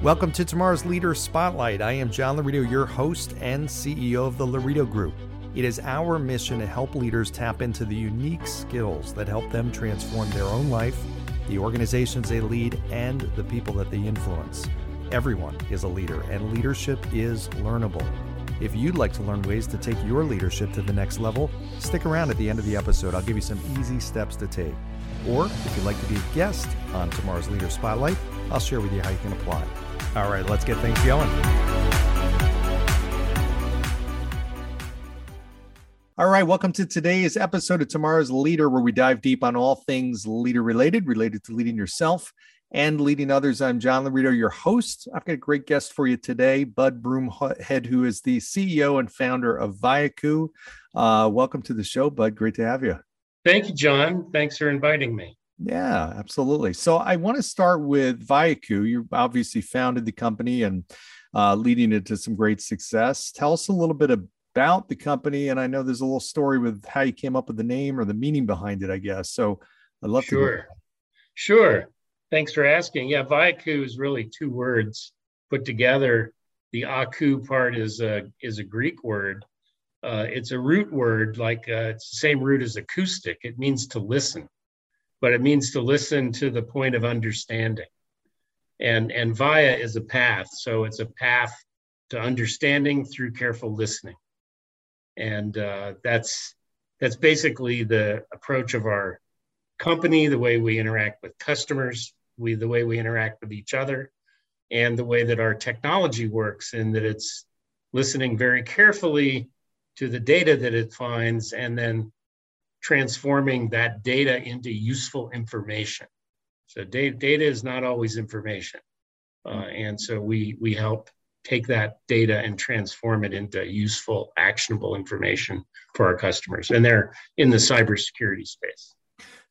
Welcome to tomorrow's Leader Spotlight. I am John Laurito, your host and CEO of the Laurito Group. It is our mission to help leaders tap into the unique skills that help them transform their own life, the organizations they lead, and the people that they influence. Everyone is a leader, and leadership is learnable. If you'd like to learn ways to take your leadership to the next level, stick around at the end of the episode. I'll give you some easy steps to take. Or if you'd like to be a guest on tomorrow's Leader Spotlight, I'll share with you how you can apply. All right, let's get things going. All right, welcome to today's episode of Tomorrow's Leader, where we dive deep on all things leader related, related to leading yourself and leading others. I'm John Laurito, your host. I've got a great guest for you today, Bud Broomhead, who is the CEO and founder of Viakoo. Uh, welcome to the show, Bud. Great to have you. Thank you, John. Thanks for inviting me. Yeah, absolutely. So I want to start with Viakoo. You obviously founded the company and uh, leading it to some great success. Tell us a little bit about the company. And I know there's a little story with how you came up with the name or the meaning behind it, I guess. So I'd love sure. to. Sure. Thanks for asking. Yeah, Viakoo is really two words put together. The aku part is a is a Greek word. Uh, it's a root word, like uh, it's the same root as acoustic. It means to listen but it means to listen to the point of understanding. And, and via is a path. So it's a path to understanding through careful listening. And uh, that's, that's basically the approach of our company, the way we interact with customers, we, the way we interact with each other, and the way that our technology works, in that it's listening very carefully to the data that it finds and then transforming that data into useful information. So data, data is not always information. Uh, and so we, we help take that data and transform it into useful, actionable information for our customers. And they're in the cybersecurity space.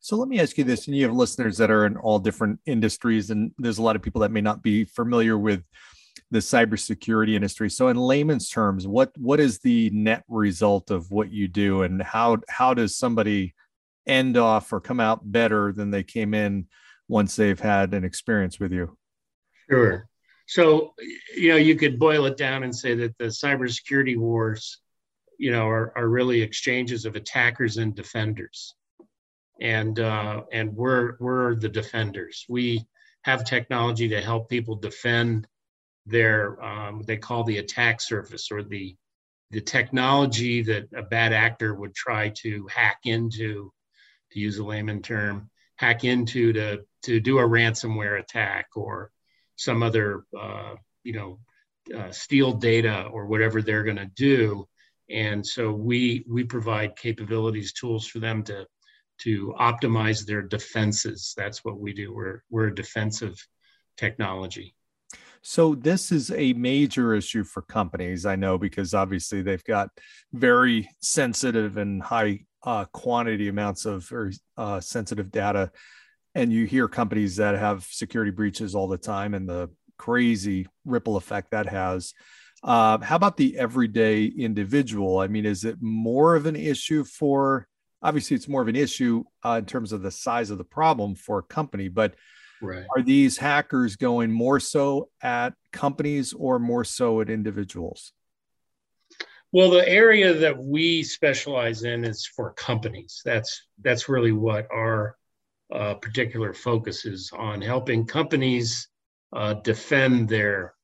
So let me ask you this, and you have listeners that are in all different industries, and there's a lot of people that may not be familiar with the cybersecurity industry. So, in layman's terms, what what is the net result of what you do, and how how does somebody end off or come out better than they came in once they've had an experience with you? Sure. So, you know, you could boil it down and say that the cybersecurity wars, you know, are, are really exchanges of attackers and defenders, and uh, and we're we're the defenders. We have technology to help people defend their um, they call the attack surface or the the technology that a bad actor would try to hack into, to use a layman term, hack into to to do a ransomware attack or some other uh, you know uh, steal data or whatever they're going to do. And so we we provide capabilities, tools for them to to optimize their defenses. That's what we do. We're we're a defensive technology. So this is a major issue for companies, I know, because obviously they've got very sensitive and high uh, quantity amounts of very uh, sensitive data. And you hear companies that have security breaches all the time and the crazy ripple effect that has. Uh, how about the everyday individual? I mean, is it more of an issue for, obviously, it's more of an issue uh, in terms of the size of the problem for a company, but Right. Are these hackers going more so at companies or more so at individuals? Well, the area that we specialize in is for companies. That's that's really what our uh, particular focus is on helping companies uh, defend their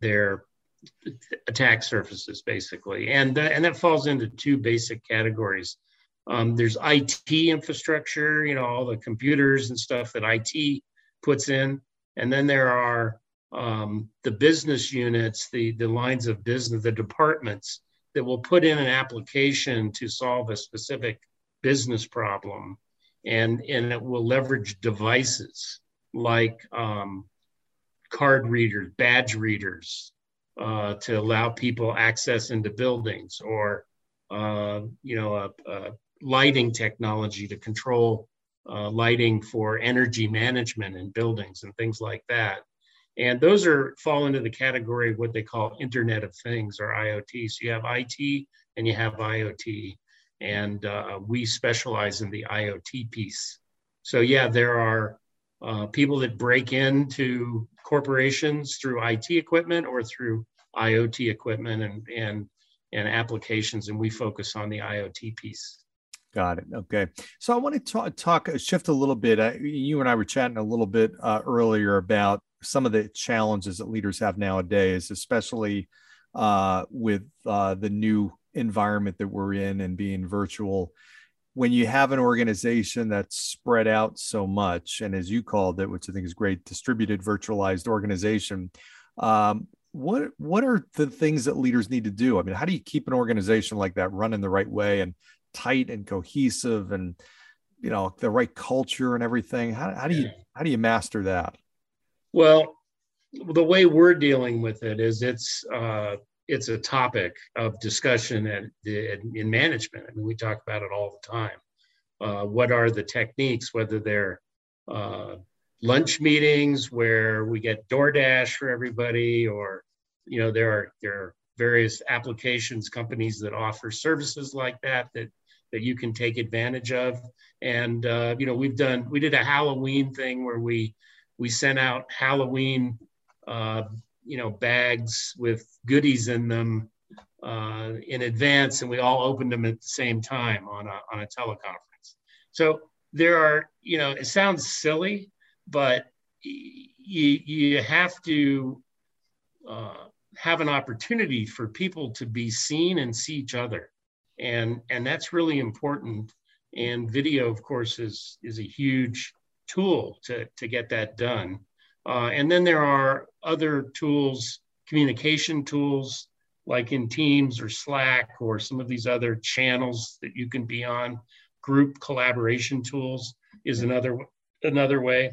their attack surfaces, basically, and uh, and that falls into two basic categories. Um, there's IT infrastructure, you know, all the computers and stuff that IT puts in. And then there are um, the business units, the, the lines of business, the departments that will put in an application to solve a specific business problem. And, and it will leverage devices like um, card readers, badge readers, uh, to allow people access into buildings or uh, you know, a, a, lighting technology to control uh, lighting for energy management in buildings and things like that. And those are fall into the category of what they call Internet of Things or IoT. So you have IT and you have IoT, and uh, we specialize in the IoT piece so yeah, there are uh, people that break into corporations through IT equipment or through IoT equipment and and and applications, and we focus on the IoT piece. Got it. Okay. So I want to talk, talk shift a little bit. Uh, you and I were chatting a little bit uh, earlier about some of the challenges that leaders have nowadays, especially uh, with uh, the new environment that we're in and being virtual. When you have an organization that's spread out so much, and as you called it, which I think is great, distributed virtualized organization, um, what what are the things that leaders need to do? I mean, how do you keep an organization like that running the right way and tight and cohesive and you know the right culture and everything? How, how do you how do you master that? Well, the way we're dealing with it is it's uh, it's a topic of discussion at, in management. I mean, we talk about it all the time. Uh, what are the techniques, whether they're uh, lunch meetings where we get DoorDash for everybody, or you know, there are there are various applications companies that offer services like that that that you can take advantage of. And uh, you know, we've done we did a Halloween thing where we we sent out Halloween uh, you know bags with goodies in them uh, in advance, and we all opened them at the same time on a on a teleconference. So there are you know it sounds silly, but you you have to uh, have an opportunity for people to be seen and see each other, and and that's really important. And video, of course, is is a huge tool to to get that done. Uh, and then there are other tools, communication tools, like in Teams or Slack or some of these other channels that you can be on. Group collaboration tools is another another way.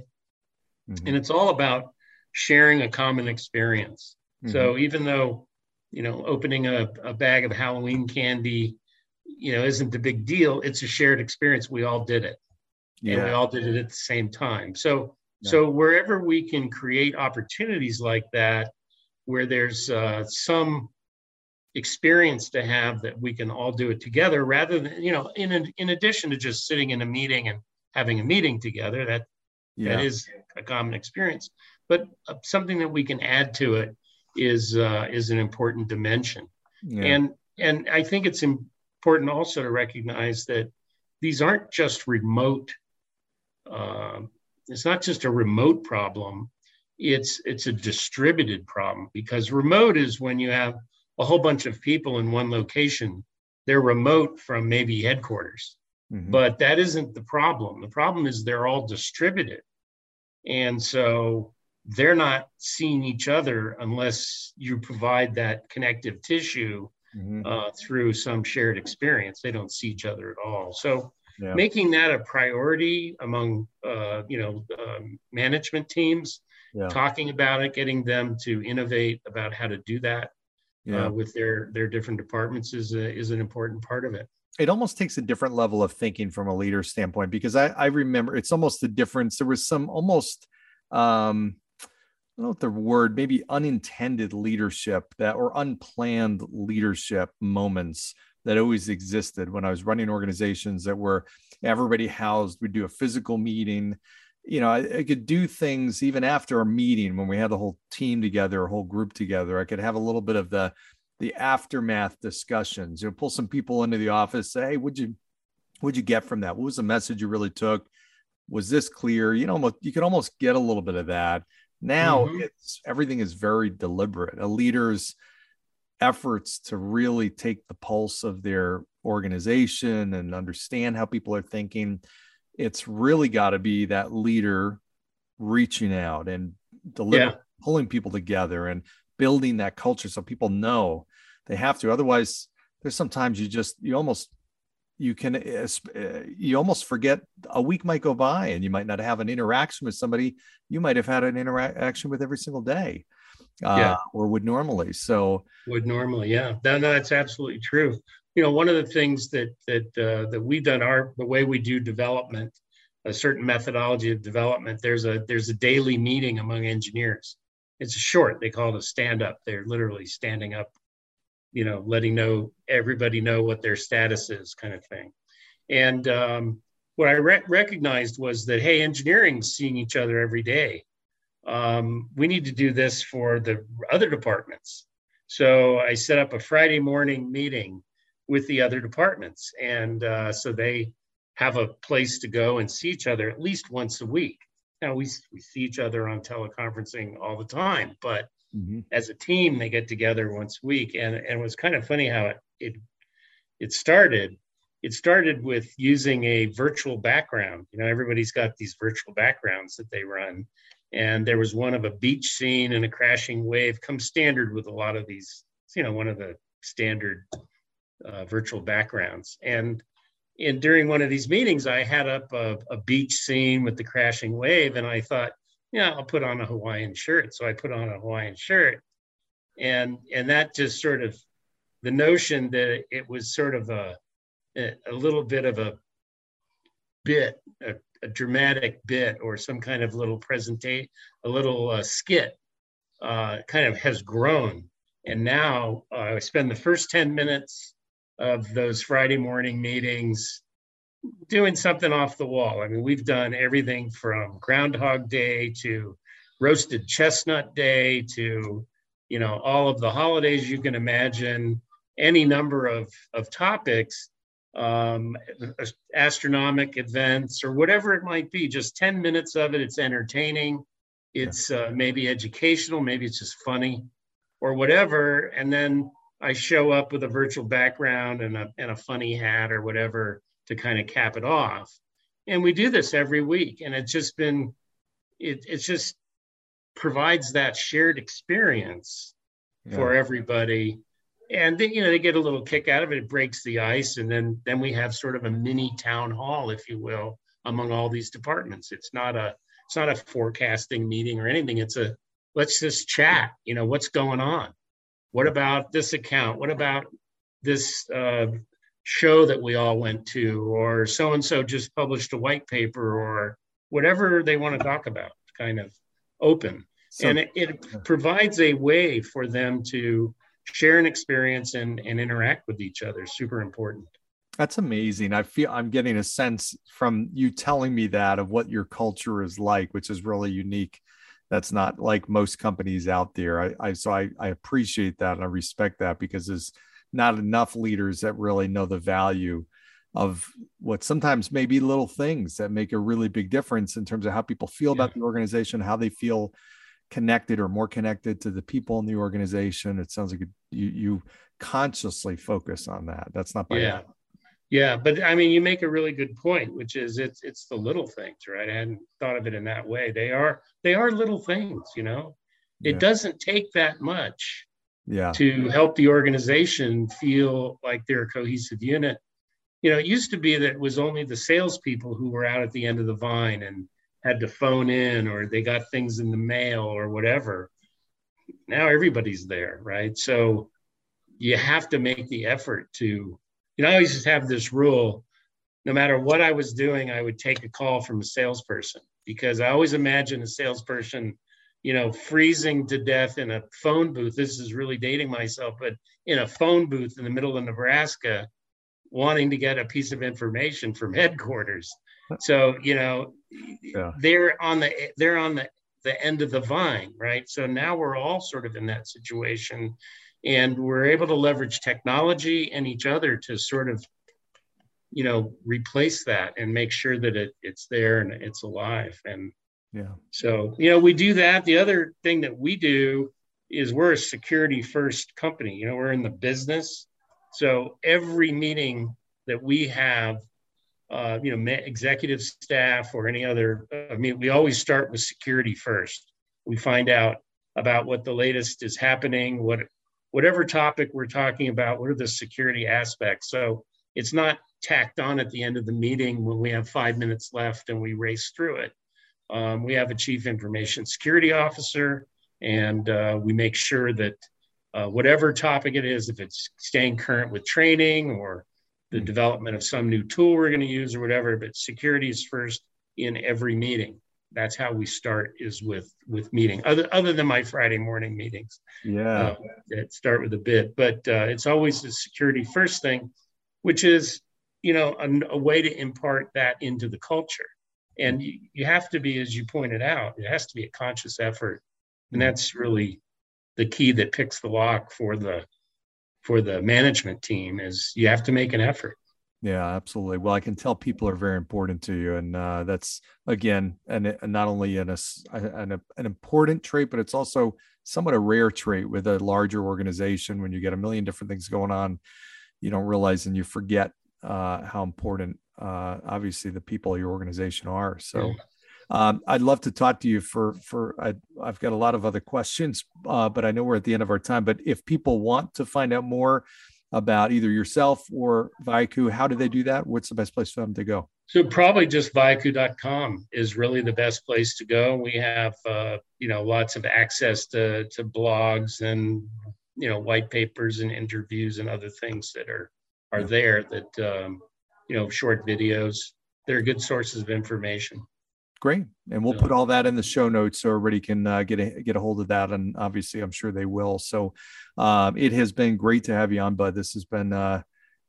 Mm-hmm. And it's all about sharing a common experience. Mm-hmm. So even though, you know, opening a, a bag of Halloween candy, you know, isn't the big deal, it's a shared experience. We all did it. Yeah. And we all did it at the same time. So yeah. so wherever we can create opportunities like that, where there's uh, some experience to have that we can all do it together rather than you know in in addition to just sitting in a meeting and having a meeting together that yeah. that is a common experience but uh, something that we can add to it is uh, is an important dimension yeah. and and i think it's important also to recognize that these aren't just remote uh, it's not just a remote problem it's it's a distributed problem because remote is when you have a whole bunch of people in one location. They're remote from maybe headquarters. Mm-hmm. but that isn't the problem. The problem is they're all distributed. And so they're not seeing each other unless you provide that connective tissue mm-hmm. uh, through some shared experience. They don't see each other at all. So yeah. making that a priority among uh, you know um, management teams, yeah. talking about it, getting them to innovate about how to do that uh, yeah. uh, with their their different departments is a, is an important part of it it almost takes a different level of thinking from a leader standpoint because I, I remember it's almost the difference. There was some almost um, don't know what the word, maybe unintended leadership that or unplanned leadership moments that always existed when I was running organizations that were everybody housed. We'd do a physical meeting. You know, I, I, could do things even after a meeting when we had the whole team together, a whole group together. I could have a little bit of the the aftermath discussions. You know, pull some people into the office, say, "Hey, would you would you get from that? What was the message you really took? Was this clear?" You know, you could almost get a little bit of that. Now mm-hmm. it's everything is very deliberate. A leader's efforts to really take the pulse of their organization and understand how people are thinking. It's really got to be that leader reaching out and delivering, yeah. pulling people together and building that culture so people know they have to. Otherwise, there's sometimes you just you almost you can uh, you almost forget a week might go by and you might not have an interaction with somebody. You might have had an interaction with every single day uh, yeah. or would normally. So would normally yeah. No, no that's absolutely true. You know one of the things that that uh, that we've done our the way we do development a certain methodology of development there's a there's a daily meeting among engineers. It's short. They call it a stand up. They're literally standing up you know, letting know everybody know what their status is, kind of thing. And um, what I re- recognized was that hey, engineering's seeing each other every day. Um, we need to do this for the other departments. So I set up a Friday morning meeting with the other departments, and uh, so they have a place to go and see each other at least once a week. Now we we see each other on teleconferencing all the time, but mm-hmm. as a team they get together once a week, and and it was kind of funny how it it it started it started with using a virtual background. You know, everybody's got these virtual backgrounds that they run. And there was one of a beach scene and a crashing wave, come standard with a lot of these, you know, one of the standard uh, virtual backgrounds. And in during one of these meetings, I had up a, a beach scene with the crashing wave, and I thought, yeah, I'll put on a Hawaiian shirt. So I put on a Hawaiian shirt, and and that just sort of the notion that it was sort of a a, little bit of a bit, a, a, dramatic bit, or some kind of little presentation, a little uh, skit, uh, kind of has grown. And now uh, I spend the first 10 minutes of those Friday morning meetings doing something off the wall. I mean, we've done everything from Groundhog Day to Roasted Chestnut Day to, you know, all of the holidays you can imagine, any number of, of topics um, astronomic events or whatever it might be. Just 10 minutes of it. It's entertaining. It's uh, maybe educational. Maybe it's just funny or whatever. And then I show up with a virtual background and a, and a funny hat or whatever to kind of cap it off. And we do this every week. And it's just been, it, it's just provides that shared experience yeah. for everybody and then, you know they get a little kick out of it it breaks the ice and then then we have sort of a mini town hall if you will among all these departments it's not a it's not a forecasting meeting or anything it's a let's just chat you know what's going on what about this account what about this uh, show that we all went to or so and so just published a white paper or whatever they want to talk about kind of open so, and it, it provides a way for them to share an experience and, and interact with each other. Super important. That's amazing. I feel I'm getting a sense from you telling me that of what your culture is like, which is really unique. That's not like most companies out there. I, I so I, I appreciate that and I respect that because there's not enough leaders that really know the value of what sometimes may be little things that make a really big difference in terms of how people feel yeah. about the organization, how they feel connected or more connected to the people in the organization. It sounds like you you consciously focus on that. That's not by yeah. Yeah, but I mean, you make a really good point, which is it's it's the little things, right? I hadn't thought of it in that way. They are they are little things, you know. It yeah. doesn't take that much, yeah, to help the organization feel like they're a cohesive unit. You know, it used to be that it was only the salespeople who were out at the end of the vine and had to phone in or they got things in the mail or whatever. Now everybody's there, right? So you have to make the effort to, you know, I always have this rule no matter what I was doing, I would take a call from a salesperson because I always imagine a salesperson, you know, freezing to death in a phone booth. This is really dating myself, but in a phone booth in the middle of Nebraska, wanting to get a piece of information from headquarters. So, you know, yeah. they're on the they're on the the end of the vine, right? So now we're all sort of in that situation, and we're able to leverage technology and each other to sort of, you know, replace that and make sure that it it's there and it's alive. And yeah, so you know, we do that. The other thing that we do is we're a security first company. You know, we're in the business, so every meeting that we have uh, you know, executive staff or any other. I mean, we always start with security first. We find out about what the latest is happening, what whatever topic we're talking about, what are the security aspects. So it's not tacked on at the end of the meeting when we have five minutes left and we race through it. Um, we have a chief information security officer, and uh, we make sure that uh, whatever topic it is, if it's staying current with training or the development of some new tool we're going to use or whatever but security is first in every meeting. That's how we start is with with meeting other other than my friday morning meetings. Yeah. Uh, that start with a bit but uh, it's always the security first thing which is you know, a, a, way to impart that into the culture. And you, you have to be, as you pointed out, it has to be a conscious effort. And that's really the key that picks the lock for the for the management team is you have to make an effort. Yeah, absolutely. Well, I can tell people are very important to you, and uh, that's again, and not only an, an an important trait, but it's also somewhat a rare trait with a larger organization. When you get a million different things going on, you don't realize and you forget uh, how important, uh, obviously, the people of your organization are. So, um, I'd love to talk to you for for I, have got a lot of other questions, uh, but I know we're at the end of our time. But if people want to find out more about either yourself or Viakoo, how do they do that? What's the best place for them to go? So probably just viakoo.com is really the best place to go. We have uh, you know lots of access to to blogs and you know white papers and interviews and other things that are are there that um, you know short videos. They're good sources of information. Great, and we'll put all that in the show notes so everybody can uh, get a get a hold of that. And obviously, I'm sure they will. So, um, it has been great to have you on, Bud. This has been uh,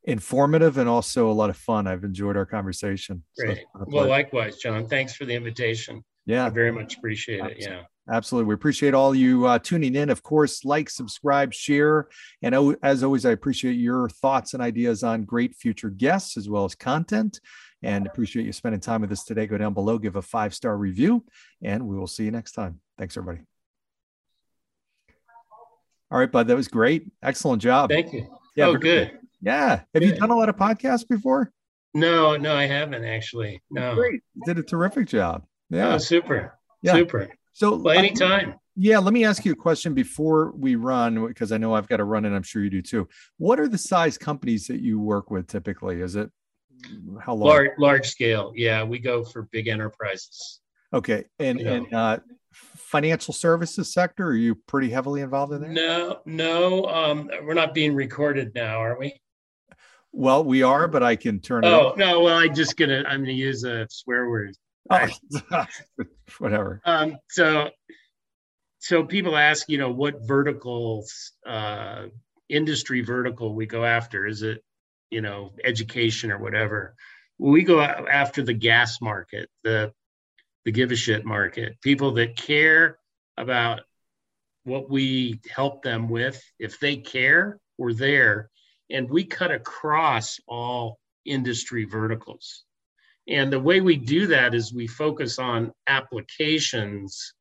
informative and also a lot of fun. I've enjoyed our conversation. Great. So well, likewise, John. Thanks for the invitation. Yeah, I very much appreciate it. Yeah. Absolutely. We appreciate all you uh, tuning in. Of course, like, subscribe, share. And as always, I appreciate your thoughts and ideas on great future guests as well as content and appreciate you spending time with us today. Go down below, give a five star review, and we will see you next time. Thanks, everybody. All right, bud. That was great. Excellent job. Thank you. Yeah, oh, good. Yeah. Have good. you done a lot of podcasts before? No, no, I haven't actually. No. Great. You did a terrific job. Yeah. Oh, super. Yeah. Super. So well, anytime. yeah, let me ask you a question before we run, because I know I've got to run and I'm sure you do too. What are the size companies that you work with typically? Is it how large? Large, large scale. Yeah, we go for big enterprises. Okay, and and uh, financial services sector, are you pretty heavily involved in there? No, no. Um, we're not being recorded now, are we? Well, we are, but I can turn it. Oh no! Well, I'm just gonna I'm gonna use a swear word. Oh, whatever. Um, so, so people ask, you know, what verticals, uh, industry vertical we go after? Is it you know, education or whatever. We go after the gas market, the the give a shit market, people that care about what we help them with. If they care, we're there. And we cut across all industry verticals. And the way we do that is we focus on applications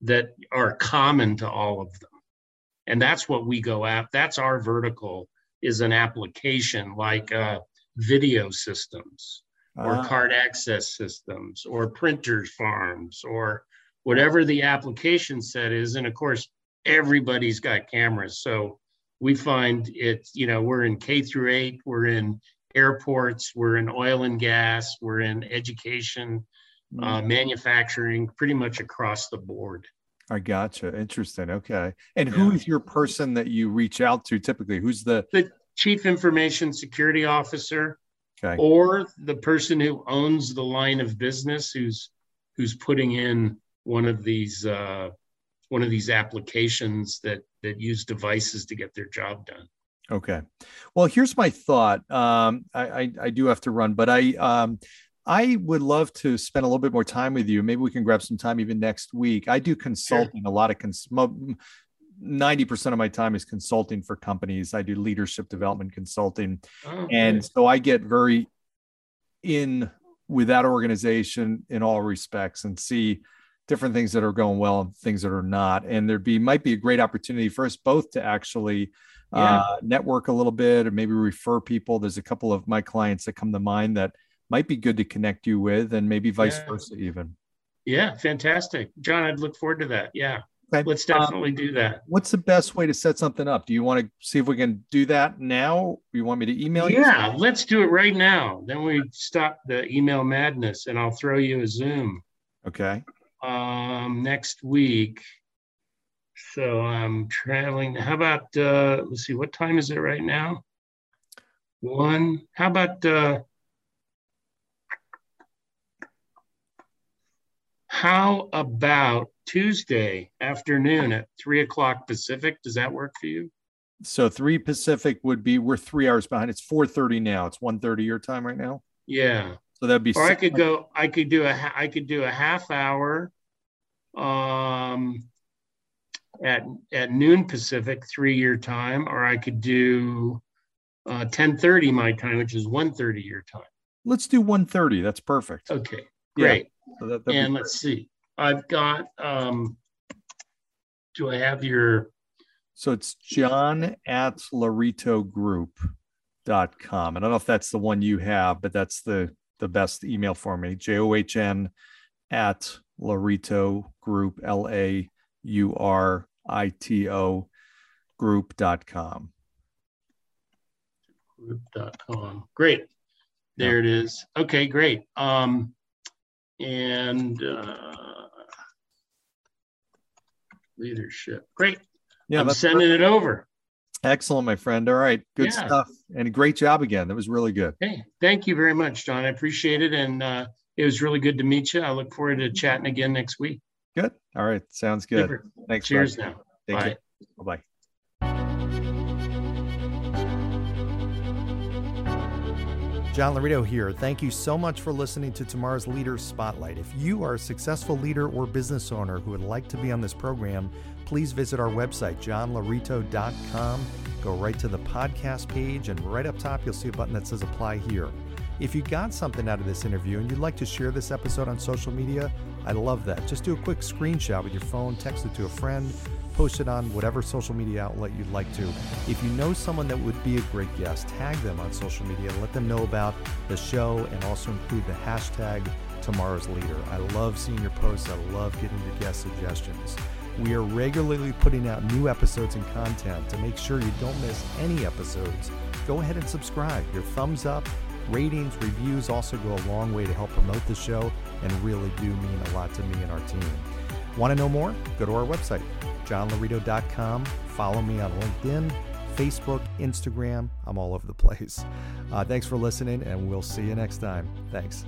that are common to all of them. And that's what we go at. That's our vertical is an application like uh, video systems or ah. card access systems or printers farms or whatever the application set is. And of course, everybody's got cameras. So we find it, you know, we're in K through eight, we're in airports, we're in oil and gas, we're in education, mm. uh, manufacturing, pretty much across the board. I gotcha. Interesting. Okay. And yeah. who is your person that you reach out to typically? Who's the the chief information security officer okay. or the person who owns the line of business who's who's putting in one of these uh, one of these applications that that use devices to get their job done. Okay. Well, here's my thought. Um, I, I, I do have to run, but I um, I would love to spend a little bit more time with you. Maybe we can grab some time even next week. I do consulting sure. a lot of cons- 90% of my time is consulting for companies. I do leadership development consulting. Oh, and so I get very in with that organization in all respects and see different things that are going well and things that are not. And there'd be might be a great opportunity for us both to actually yeah. uh, network a little bit or maybe refer people. There's a couple of my clients that come to mind that might be good to connect you with, and maybe vice yeah. versa, even. Yeah, fantastic. John, I'd look forward to that. Yeah. Okay. Let's definitely um, do that. What's the best way to set something up? Do you want to see if we can do that now? You want me to email you? Yeah, let's do it right now. Then we stop the email madness and I'll throw you a Zoom. Okay. Um, next week. So I'm traveling. How about uh let's see, what time is it right now? One. How about uh how about Tuesday afternoon at three o'clock Pacific. Does that work for you? So three Pacific would be we're three hours behind. It's four thirty now. It's one thirty your time right now. Yeah. So that'd be. Or I could go. I could do a. I could do a half hour. Um. At at noon Pacific, three year time, or I could do uh, 10:30 my time, which is 1:30 your time. Let's do 1:30. That's perfect. Okay, great. Yeah, so that, and let's see. I've got. Um, do I have your? So it's John at Laurito Group.com. I don't know if that's the one you have, but that's the the best email for me. J O H N at Laurito Group L A U R I T O group.com. Group.com. Great. There it is. Okay, great. Um, and uh, leadership. Great. Yeah, I'm sending perfect. it over. Excellent, my friend. All right, good yeah. stuff, and great job again. That was really good. Hey, thank you very much, John. I appreciate it, and uh, it was really good to meet you. I look forward to chatting again next week. Good. All right, sounds good. Super. Thanks. Cheers bud. now. Bye. Bye. John Laurito here. Thank you so much for listening to tomorrow's Leader Spotlight. If you are a successful leader or business owner who would like to be on this program, please visit our website, johnlaurito.com. Go right to the podcast page, and right up top, you'll see a button that says Apply Here. If you got something out of this interview and you'd like to share this episode on social media, I love that. Just do a quick screenshot with your phone, text it to a friend, post it on whatever social media outlet you'd like to. If you know someone that would be a great guest, tag them on social media, let them know about the show, and also include the hashtag tomorrow's leader. I love seeing your posts, I love getting your guest suggestions. We are regularly putting out new episodes and content. To make sure you don't miss any episodes, go ahead and subscribe. Your thumbs up, ratings, reviews also go a long way to help promote the show and really do mean a lot to me and our team. Want to know more? Go to our website, johnlaurito.com. Follow me on LinkedIn, Facebook, Instagram. I'm all over the place. Uh, thanks for listening, and we'll see you next time. Thanks.